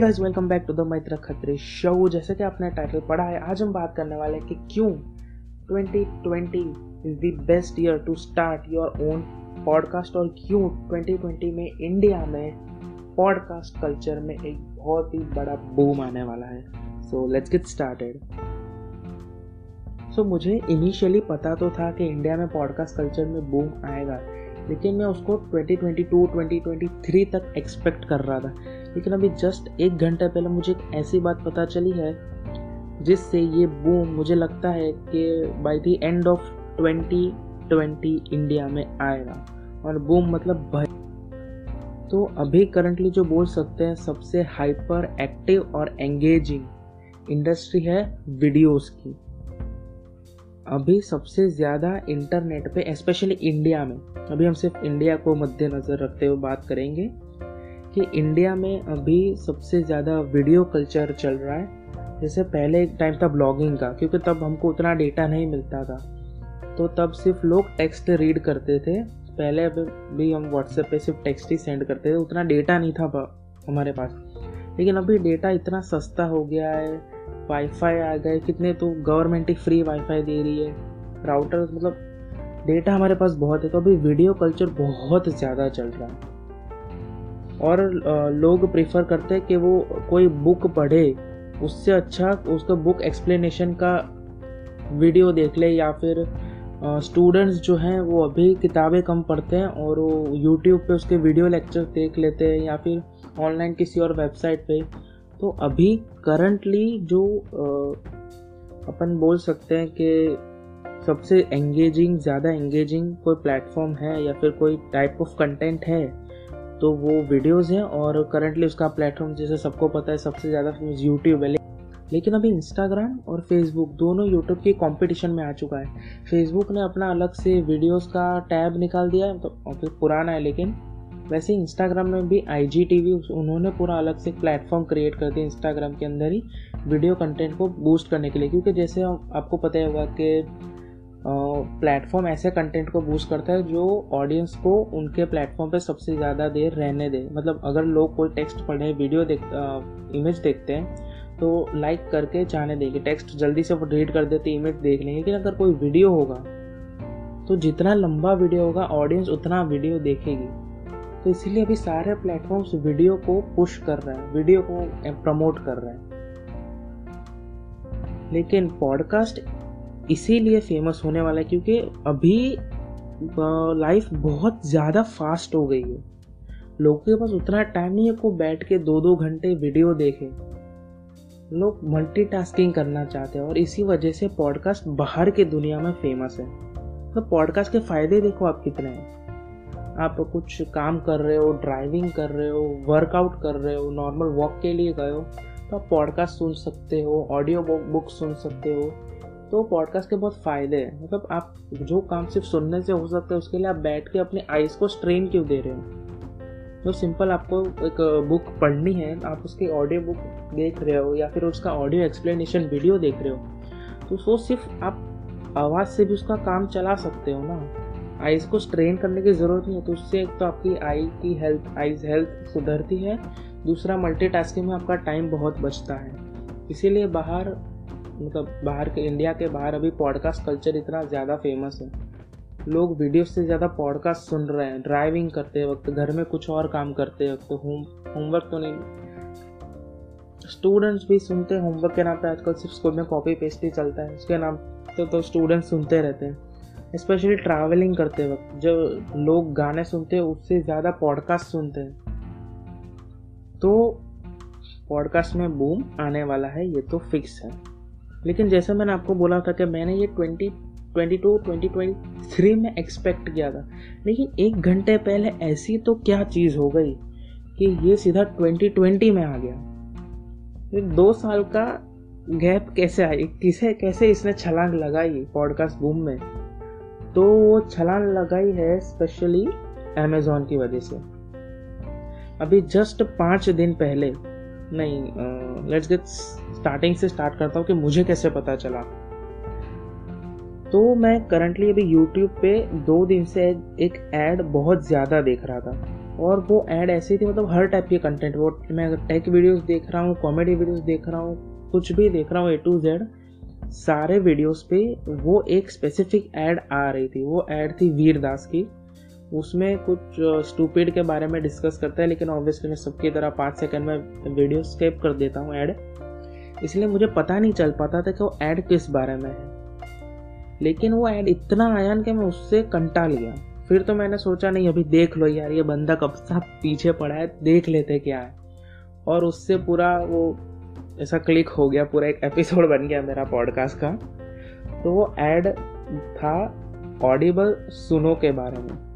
Guys welcome back to the Maitra Khatri show जैसे कि आपने टाइटल पढ़ा है, आज हम बात करने वाले हैं कि क्यों 2020 is the best year to start your own podcast और क्यों 2020 में इंडिया में पॉडकास्ट कल्चर में एक बहुत ही बड़ा बूम आने वाला है। So let's get started so मुझे इनिशियली पता तो था कि इंडिया में पॉडकास्ट कल्चर में बूम आएगा, लेकिन मैं उसको 2022 2023 तक एक्सपेक्ट कर रहा था। लेकिन अभी जस्ट एक घंटे पहले मुझे एक ऐसी बात पता चली है, जिससे ये बूम मुझे लगता है कि by the end of 2020 India में आएगा। और बूम मतलब भय। तो अभी करंटली जो बोल सकते हैं, सबसे हाइपर एक्टिव और एंगेजिंग इंडस्ट्री है वीडियोस की। अभी सबसे ज़्यादा इंटरनेट पे स्पेशली इंडिया में, अभी हम सिर्फ़ इंडिया को मद्देनज़र रखते हुए बात करेंगे। कि इंडिया में अभी सबसे ज़्यादा वीडियो कल्चर चल रहा है, जैसे पहले एक टाइम था ब्लॉगिंग का, क्योंकि तब हमको उतना डेटा नहीं मिलता था। तो तब सिर्फ़ लोग टेक्स्ट रीड करते थे। पहले भी हम व्हाट्सएप पे सिर्फ़ टेक्स्ट ही सेंड करते थे, उतना डेटा नहीं था हमारे पास। लेकिन अभी डेटा इतना सस्ता हो गया है वाईफाई आ गए, कितने तो गवर्नमेंट ही फ्री वाईफाई दे रही है। राउटर मतलब डेटा हमारे पास बहुत है तो अभी वीडियो कल्चर बहुत ज़्यादा चल रहा है। और लोग प्रेफर करते हैं कि वो कोई बुक पढ़े, उससे अच्छा उसका बुक एक्सप्लेनेशन का वीडियो देख ले या फिर स्टूडेंट्स जो हैं वो अभी किताबें कम पढ़ते हैं और वो यूट्यूब पे उसके वीडियो लेक्चर देख लेते हैं या फिर ऑनलाइन किसी और वेबसाइट पे। तो अभी करंटली जो अपन बोल सकते हैं कि सबसे एंगेजिंग ज़्यादा एंगेजिंग कोई प्लेटफॉर्म है या फिर कोई टाइप ऑफ़ कंटेंट है तो वो वीडियोस हैं और करंटली उसका प्लेटफॉर्म जैसे सबको पता है, सबसे ज़्यादा फ़ेमस यूट्यूब है। लेकिन अभी इंस्टाग्राम और फेसबुक दोनों यूट्यूब के कंपटीशन में आ चुका है। फेसबुक ने अपना अलग से वीडियोस का टैब निकाल दिया है तो पुराना है, लेकिन वैसे इंस्टाग्राम में भी आई जी टी वी उन्होंने पूरा अलग से प्लेटफॉर्म क्रिएट कर दिया इंस्टाग्राम के अंदर ही वीडियो कंटेंट को बूस्ट करने के लिए। क्योंकि जैसे आपको पता होगा कि प्लेटफॉर्म ऐसे कंटेंट को बूस्ट करता है जो ऑडियंस को उनके प्लेटफॉर्म पे सबसे ज़्यादा देर रहने दे। मतलब अगर लोग कोई टेक्स्ट पढ़े वीडियो देख इमेज देखते हैं तो लाइक करके जाने देंगे। टेक्स्ट जल्दी से वो रीड कर देते इमेज देख लेंगे लेकिन अगर कोई वीडियो होगा तो जितना लंबा वीडियो होगा ऑडियंस उतना वीडियो देखेगी। तो इसीलिए अभी सारे प्लेटफॉर्म्स वीडियो को पुश कर रहे हैं वीडियो को प्रमोट कर रहे हैं। लेकिन पॉडकास्ट इसीलिए फ़ेमस होने वाला है क्योंकि अभी लाइफ बहुत ज़्यादा फास्ट हो गई है। लोगों के पास उतना टाइम नहीं है को बैठ के दो दो घंटे वीडियो देखें। लोग मल्टीटास्किंग करना चाहते हैं और इसी वजह से पॉडकास्ट बाहर के दुनिया में फ़ेमस है। तो पॉडकास्ट के फ़ायदे देखो आप कितने हैं। आप कुछ काम कर रहे हो ड्राइविंग कर रहे हो वर्कआउट कर रहे हो नॉर्मल वॉक के लिए गए हो तो आप पॉडकास्ट सुन सकते हो ऑडियो बुक सुन सकते हो। तो पॉडकास्ट के बहुत फ़ायदे हैं। मतलब आप जो काम सिर्फ़ सुनने से हो सकता है, उसके लिए आप बैठ के अपने आइज़ को स्ट्रेन क्यों दे रहे हो? तो सिंपल आपको एक बुक पढ़नी है, आप उसकी ऑडियो बुक देख रहे हो या फिर उसका ऑडियो एक्सप्लेनेशन वीडियो देख रहे हो तो वो सिर्फ़ आप आवाज़ से भी उसका काम चला सकते हो ना। आइज़ को स्ट्रेन करने की ज़रूरत नहीं है तो उससे एक तो आपकी आई की हेल्थ आइज़ हेल्थ सुधरती है, दूसरा मल्टीटास्किंग में आपका टाइम बहुत बचता है। इसीलिए बाहर मतलब बाहर के इंडिया के बाहर अभी पॉडकास्ट कल्चर इतना ज़्यादा फ़ेमस है। लोग वीडियो से ज़्यादा पॉडकास्ट सुन रहे हैं ड्राइविंग करते वक्त घर में कुछ और काम करते वक्त तो होम होमवर्क तो नहीं। स्टूडेंट्स भी सुनते हैं होमवर्क के नाम पे आजकल सिर्फ़ स्कूल में कॉपी पेस्ट ही चलता है उसके नाम तो, तो स्टूडेंट्स सुनते रहते हैं। स्पेशली ट्रैवलिंग करते वक्त जो लोग गाने सुनते हैं उससे ज़्यादा पॉडकास्ट सुनते हैं। तो पॉडकास्ट में बूम आने वाला है ये तो फिक्स है। लेकिन जैसे मैंने आपको बोला था कि मैंने ये twenty twenty to twenty twenty three में एक्सपेक्ट किया था, लेकिन एक घंटे पहले ऐसी तो क्या चीज़ हो गई कि ये सीधा ट्वेंटी ट्वेंटी में आ गया। एक दो साल का गैप कैसे आई? किसे, कैसे इसने छलांग लगाई पॉडकास्ट बूम में? तो वो छलांग लगाई है स्पेशली अमेजोन की वजह से। अभी जस्ट पाँच दिन पहले, नहीं लेट्स गेट स्टार्टिंग से स्टार्ट करता हूँ कि मुझे कैसे पता चला। तो मैं करंटली अभी यूट्यूब पे दो दिन से एक ऐड बहुत ज़्यादा देख रहा था। और वो ऐड ऐसी थी मतलब हर टाइप के कंटेंट वो मैं टेक वीडियोस देख रहा हूँ कॉमेडी वीडियोस देख रहा हूँ, कुछ भी देख रहा हूँ ए टू जेड सारे वीडियोस पे वो एक स्पेसिफिक ऐड आ रही थी। वो ऐड थी वीरदास की। उसमें कुछ स्टूपिड के बारे में डिस्कस करता है, लेकिन ऑब्वियसली मैं सबकी तरह पाँच सेकंड में वीडियो स्केप कर देता हूँ ऐड इसलिए मुझे पता नहीं चल पाता था कि वो ऐड किस बारे में है। लेकिन वो ऐड इतना आया कि मैं उससे कंटा लिया। फिर तो मैंने सोचा, नहीं, अभी देख लो यार, ये बंदा कब सा पीछे पड़ा है, देख लेते क्या है। और उससे पूरा वो ऐसा क्लिक हो गया, पूरा एक एपिसोड बन गया मेरा पॉडकास्ट का। तो वो ऐड था ऑडिबल सुनो के बारे में।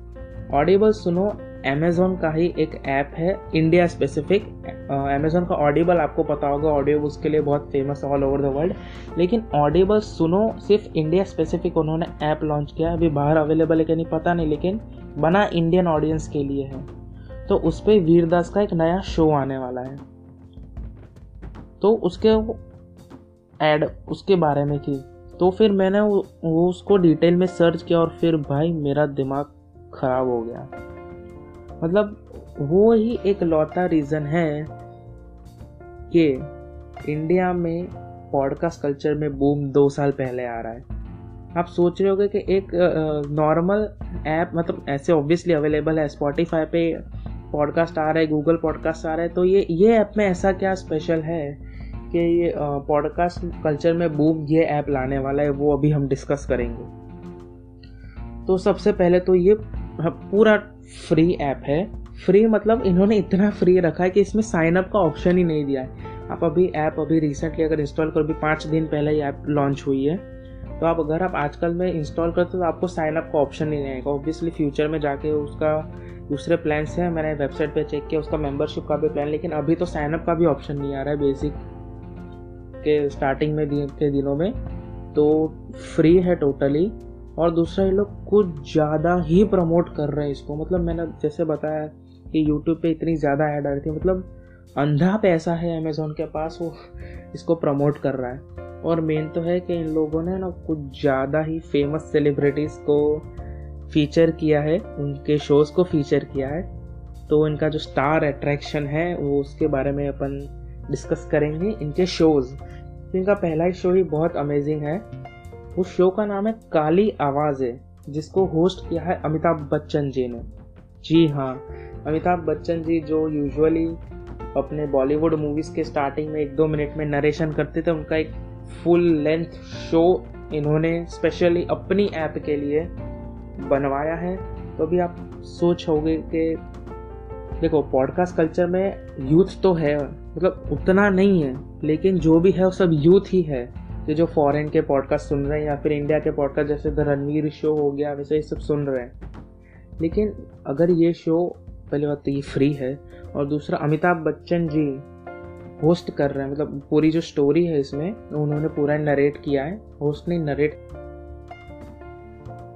ऑडिबल सुनो अमेजोन का ही एक ऐप है इंडिया स्पेसिफिक अमेजोन का ऑडिबल आपको पता होगा ऑडियो उसके लिए बहुत famous all over the world लेकिन ऑडिबल सुनो, सिर्फ़ इंडिया स्पेसिफिक उन्होंने ऐप लॉन्च किया अभी बाहर अवेलेबल है कि नहीं पता नहीं, लेकिन बना इंडियन ऑडियंस के लिए है. तो उस पर वीरदास का एक नया शो आने वाला है. तो उसके एड उसके बारे में की तो फिर मैंने वो उसको डिटेल में सर्च किया और फिर भाई मेरा दिमाग ख़राब हो गया. मतलब वो ही एक लौता रीज़न है कि इंडिया में पॉडकास्ट कल्चर में बूम दो साल पहले आ रहा है। आप सोच रहे होगे कि एक नॉर्मल ऐप मतलब ऐसे ऑब्वियसली अवेलेबल है स्पॉटिफाई पे पॉडकास्ट आ रहा है गूगल पॉडकास्ट आ रहा है तो ये ये ऐप में ऐसा क्या स्पेशल है कि ये पॉडकास्ट कल्चर में बूम ये ऐप लाने वाला है, वो अभी हम डिस्कस करेंगे। तो सबसे पहले तो ये पूरा फ्री ऐप है। फ्री मतलब इन्होंने इतना फ्री रखा है कि इसमें साइन अप का ऑप्शन ही नहीं दिया है। आप अभी ऐप अभी रिसेंटली अगर इंस्टॉल करो अभी पाँच दिन पहले ही ऐप लॉन्च हुई है। तो आप अगर आप आजकल में इंस्टॉल करते हो तो आपको साइन अप का ऑप्शन नहीं आएगा। ऑब्वियसली फ्यूचर में जाके उसका दूसरे प्लान्स हैं। मैंने वेबसाइट पे चेक किया, उसका मेंबरशिप का भी प्लान लेकिन अभी तो साइन अप का भी ऑप्शन नहीं आ रहा है बेसिक के स्टार्टिंग में के दिनों में। तो फ्री है टोटली और दूसरा, ये लोग कुछ ज़्यादा ही प्रमोट कर रहे हैं इसको। मतलब मैंने जैसे बताया कि यूट्यूब पे इतनी ज़्यादा ऐड आ रही थी। मतलब अंधा पैसा है अमेज़ोन के पास, वो इसको प्रमोट कर रहा है। और मेन तो है कि इन लोगों ने ना कुछ ज़्यादा ही फ़ेमस सेलिब्रिटीज़ को फीचर किया है, उनके शोज़ को फीचर किया है। तो इनका जो स्टार अट्रैक्शन है, वो उसके बारे में अपन डिस्कस करेंगे, इनके शोज़ इनका पहला ही शो ही बहुत अमेजिंग है। उस शो का नाम है काली आवाज़, जिसको होस्ट किया है अमिताभ बच्चन जी ने। जी हाँ अमिताभ बच्चन जी जो यूजुअली अपने बॉलीवुड मूवीज़ के स्टार्टिंग में एक दो मिनट में नरेशन करते थे, उनका एक फुल लेंथ शो इन्होंने स्पेशली अपनी ऐप के लिए बनवाया है। तो अभी आप सोच होगे कि, देखो पॉडकास्ट कल्चर में यूथ तो है मतलब उतना नहीं है, लेकिन जो भी है वो सब यूथ ही है। जो जो फॉरेन के पॉडकास्ट सुन रहे हैं या फिर इंडिया के पॉडकास्ट जैसे द रणवीर शो हो गया, वैसे ये सब सुन रहे हैं। लेकिन अगर ये शो पहली बात तो ये फ्री है, और दूसरा अमिताभ बच्चन जी होस्ट कर रहे हैं मतलब पूरी जो स्टोरी है इसमें, उन्होंने पूरा नरेट किया है होस्ट ने नरेट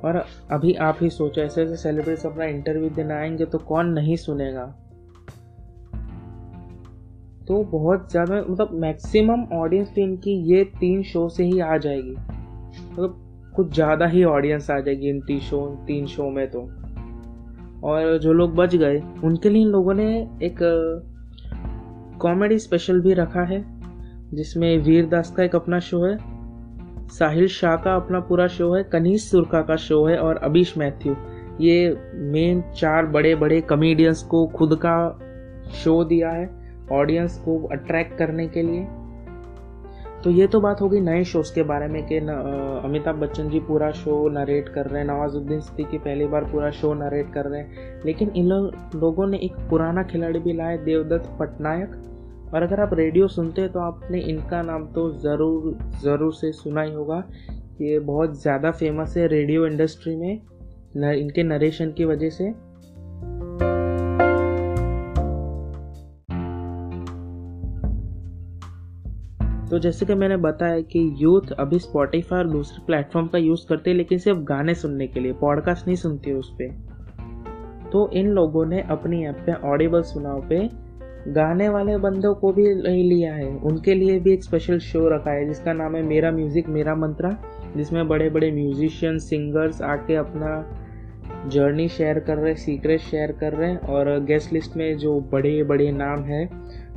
और अभी आप ही सोचो ऐसे ऐसे सेलिब्रिटीज अपना इंटरव्यू देने आएँगे तो कौन नहीं सुनेगा? तो बहुत ज़्यादा मतलब मैक्सिमम ऑडियंस तो इनकी ये तीन शो से ही आ जाएगी। मतलब कुछ ज़्यादा ही ऑडियंस आ जाएगी इन तीन शो तीन शो में तो। और जो लोग बच गए, उनके लिए इन लोगों ने एक कॉमेडी स्पेशल भी रखा है, जिसमें वीर दास का एक अपना शो है, साहिल शाह का अपना पूरा शो है, कनीश सुरखा का शो है और अबीश मैथ्यू। ये मेन चार बड़े बड़े कमेडियंस को खुद का शो दिया है। ऑडियंस को अट्रैक्ट करने के लिए। तो ये तो बात होगी नए शोज़ के बारे में कि अमिताभ बच्चन जी पूरा शो नरेट कर रहे हैं नवाजुद्दीन सिद्दीकी पहली बार पूरा शो नरेट कर रहे हैं। लेकिन इन लोगों ने एक पुराना खिलाड़ी भी लाया देवदत्त पटनायक। और अगर आप रेडियो सुनते हैं तो आपने इनका नाम तो ज़रूर ज़रूर से सुना ही होगा ये बहुत ज़्यादा फ़ेमस है रेडियो इंडस्ट्री में न, इनके नरेशन की वजह से। तो जैसे कि मैंने बताया कि यूथ अभी स्पॉटिफाई और दूसरे प्लेटफॉर्म का यूज़ करते हैं, लेकिन सिर्फ़ गाने सुनने के लिए पॉडकास्ट नहीं सुनते उस पर तो इन लोगों ने अपनी ऐप पे ऑडिबल सुनाओ पे, गाने वाले बंदों को भी लिया है। उनके लिए भी एक स्पेशल शो रखा है, जिसका नाम है मेरा म्यूज़िक मेरा मंत्रा, जिसमें बड़े बड़े म्यूजिशियन सिंगर्स आके अपना जर्नी शेयर कर रहे हैं सीक्रेट शेयर कर रहे हैं, और गेस्ट लिस्ट में जो बड़े बड़े नाम हैं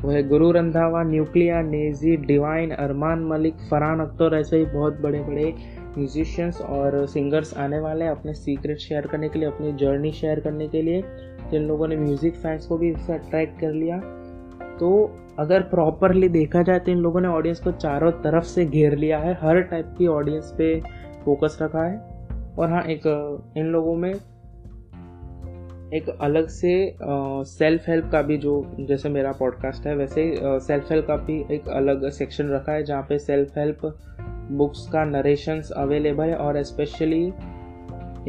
वो है गुरु रंधावा, न्यूक्लिया, नेजी, डिवाइन, अरमान मलिक, फरहान अख्तर ऐसे ही बहुत बड़े बड़े म्यूजिशियंस और सिंगर्स आने वाले हैं अपने सीक्रेट शेयर करने के लिए, अपनी जर्नी शेयर करने के लिए, जिन लोगों ने म्यूज़िक फैंस को भी इससे अट्रैक्ट कर लिया। तो अगर प्रॉपरली देखा जाए तो इन लोगों ने ऑडियंस को चारों तरफ़ से घेर लिया है, हर टाइप की ऑडियंस पे फोकस रखा है। और हाँ एक, इन लोगों में एक अलग से सेल्फ हेल्प का भी जो, जैसे मेरा पॉडकास्ट है, वैसे सेल्फ हेल्प का भी एक अलग सेक्शन रखा है, जहाँ पे सेल्फ हेल्प बुक्स का नरेशंस अवेलेबल है और स्पेशली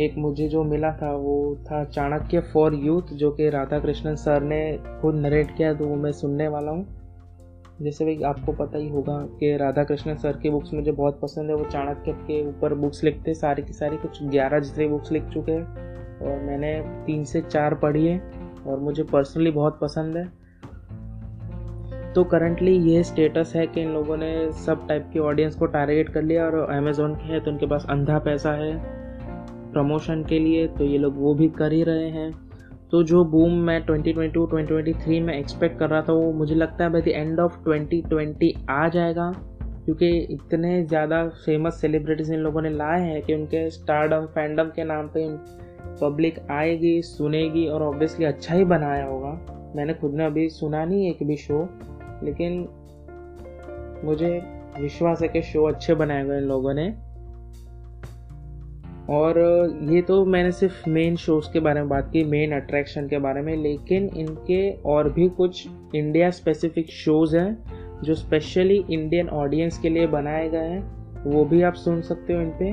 एक मुझे जो मिला था, वो था चाणक्य फॉर यूथ जो कि राधा कृष्णन सर ने खुद नरेट किया तो वो मैं सुनने वाला हूँ। जैसे भाई आपको पता ही होगा कि राधा कृष्णन सर की बुक्स मुझे बहुत पसंद है, वो चाणक्य के ऊपर बुक्स लिखते सारी की सारी कुछ ग्यारह जितनी बुक्स लिख चुके हैं। और मैंने तीन से चार पढ़ी है और मुझे पर्सनली बहुत पसंद है। तो करंटली ये स्टेटस है कि इन लोगों ने सब टाइप की ऑडियंस को टारगेट कर लिया और अमेज़ोन के है तो उनके पास अंधा पैसा है प्रमोशन के लिए तो ये लोग वो भी कर ही रहे हैं। तो जो बूम मैं 2022 2023 में एक्सपेक्ट कर रहा था, वो मुझे लगता है बाई द एंड ऑफ़ 2020 आ जाएगा, क्योंकि इतने ज़्यादा फ़ेमस सेलिब्रिटीज़ इन लोगों ने लाए हैं कि उनके स्टारडम फैंडम के नाम पे पब्लिक आएगी, सुनेगी और ऑब्वियसली अच्छा ही बनाया होगा। मैंने खुद ने अभी सुना नहीं एक भी शो लेकिन मुझे विश्वास है कि शो अच्छे बनाए गए इन लोगों ने। और ये तो मैंने सिर्फ़ मेन शोज़ के बारे में बात की मेन अट्रैक्शन के बारे में, लेकिन इनके और भी कुछ इंडिया स्पेसिफिक शोज़ हैं, जो स्पेशली इंडियन ऑडियंस के लिए बनाए गए हैं, वो भी आप सुन सकते हो इन पे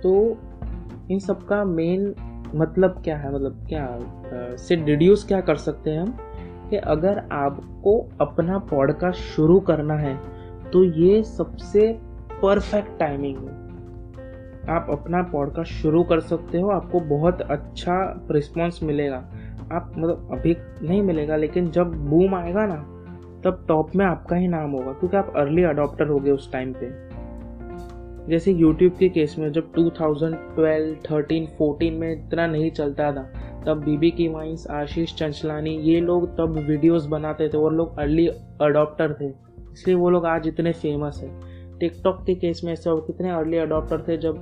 तो इन सब का मेन मतलब क्या है? मतलब क्या से डिड्यूस क्या कर सकते हैं हम? कि अगर आपको अपना पॉडकास्ट शुरू करना है तो ये सबसे परफेक्ट टाइमिंग है। आप अपना पॉडकास्ट शुरू कर सकते हो, आपको बहुत अच्छा रिस्पॉन्स मिलेगा। आप मतलब अभी नहीं मिलेगा, लेकिन जब बूम आएगा ना, तब टॉप में आपका ही नाम होगा, क्योंकि आप अर्ली अडॉप्टर हो गए उस टाइम पे। जैसे यूट्यूब के केस में जब 2012, 13, 14 में इतना नहीं चलता था तब बीबी की वाइंस आशीष चंचलानी ये लोग तब वीडियोस बनाते थे और लोग अर्ली अडॉप्टर थे। इसलिए वो लोग आज इतने फ़ेमस है। टिकटॉक के केस में ऐसे कितने अर्ली अडॉप्टर थे जब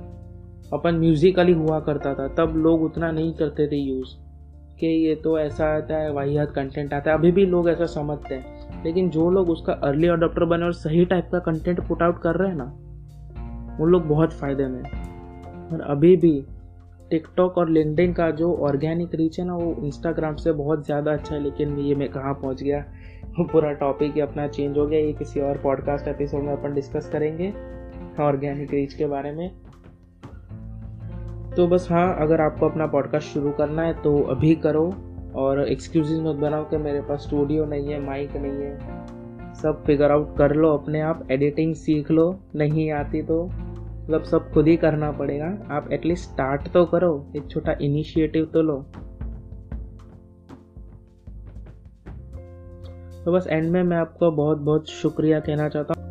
अपन म्यूजिकली हुआ करता था तब लोग उतना नहीं करते थे यूज़ कि ये तो ऐसा आता है वाहियात कंटेंट आता है। अभी भी लोग ऐसा समझते हैं। लेकिन जो लोग उसका अर्ली अडॉप्टर बने और सही टाइप का कंटेंट पुट आउट कर रहे हैं ना वो लोग बहुत फ़ायदे में और अभी भी टिकटॉक और लिंकडिन का जो ऑर्गेनिक रीच है ना, वो इंस्टाग्राम से बहुत ज़्यादा अच्छा है, लेकिन ये मैं कहाँ पहुँच गया? पूरा टॉपिक ही अपना चेंज हो गया। ये किसी और पॉडकास्ट एपिसोड में अपन डिस्कस करेंगे ऑर्गेनिक रीच के बारे में। तो बस हाँ अगर आपको अपना पॉडकास्ट शुरू करना है तो अभी करो और एक्सक्यूज मत बनाओ कि मेरे पास स्टूडियो नहीं है माइक नहीं है। सब फिगर आउट कर लो, अपने आप एडिटिंग सीख लो, नहीं आती तो मतलब सब खुद ही करना पड़ेगा। आप एटलीस्ट स्टार्ट तो करो, एक छोटा इनिशिएटिव तो लो। तो बस एंड में मैं आपको बहुत बहुत शुक्रिया कहना चाहता हूँ।